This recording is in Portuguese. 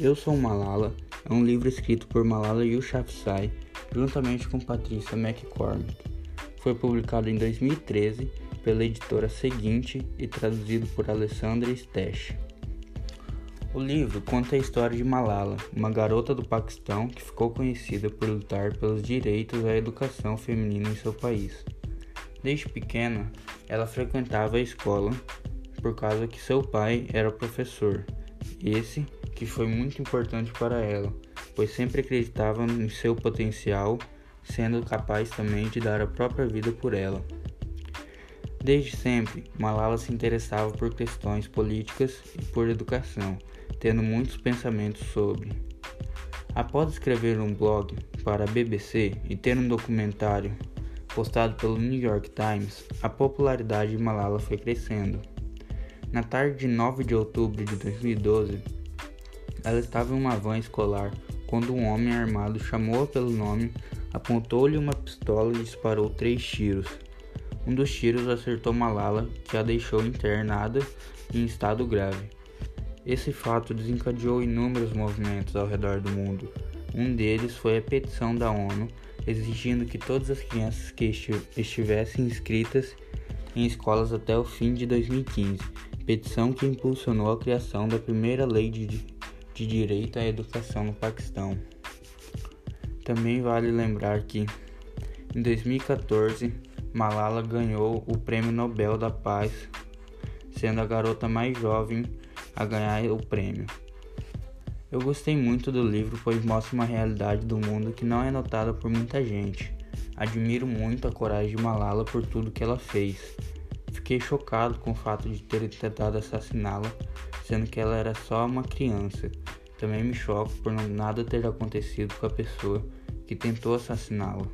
Eu Sou Malala é um livro escrito por Malala Yousafzai juntamente com Patrícia McCormick. Foi publicado em 2013 pela editora Seguinte e traduzido por Alessandra Stesch. O livro conta a história de Malala, uma garota do Paquistão que ficou conhecida por lutar pelos direitos à educação feminina em seu país. Desde pequena, ela frequentava a escola por causa que seu pai era professor. Esse que foi muito importante para ela, pois sempre acreditava em seu potencial, sendo capaz também de dar a própria vida por ela. Desde sempre, Malala se interessava por questões políticas e por educação, tendo muitos pensamentos sobre. Após escrever um blog para a BBC e ter um documentário postado pelo New York Times, a popularidade de Malala foi crescendo. Na tarde de 9 de outubro de 2012, ela estava em uma van escolar quando um homem armado chamou-a pelo nome, apontou-lhe uma pistola e disparou três tiros. Um dos tiros acertou Malala, que a deixou internada em estado grave. Esse fato desencadeou inúmeros movimentos ao redor do mundo. Um deles foi a petição da ONU exigindo que todas as crianças que estivessem inscritas em escolas até o fim de 2015, petição que impulsionou a criação da primeira lei de de direito à educação no Paquistão. Também vale lembrar que, em 2014, Malala ganhou o Prêmio Nobel da Paz, sendo a garota mais jovem a ganhar o prêmio. Eu gostei muito do livro, pois mostra uma realidade do mundo que não é notada por muita gente. Admiro muito a coragem de Malala por tudo que ela fez. Fiquei chocado com o fato de ter tentado assassiná-la, sendo que ela era só uma criança. Também me choco por nada ter acontecido com a pessoa que tentou assassiná-la.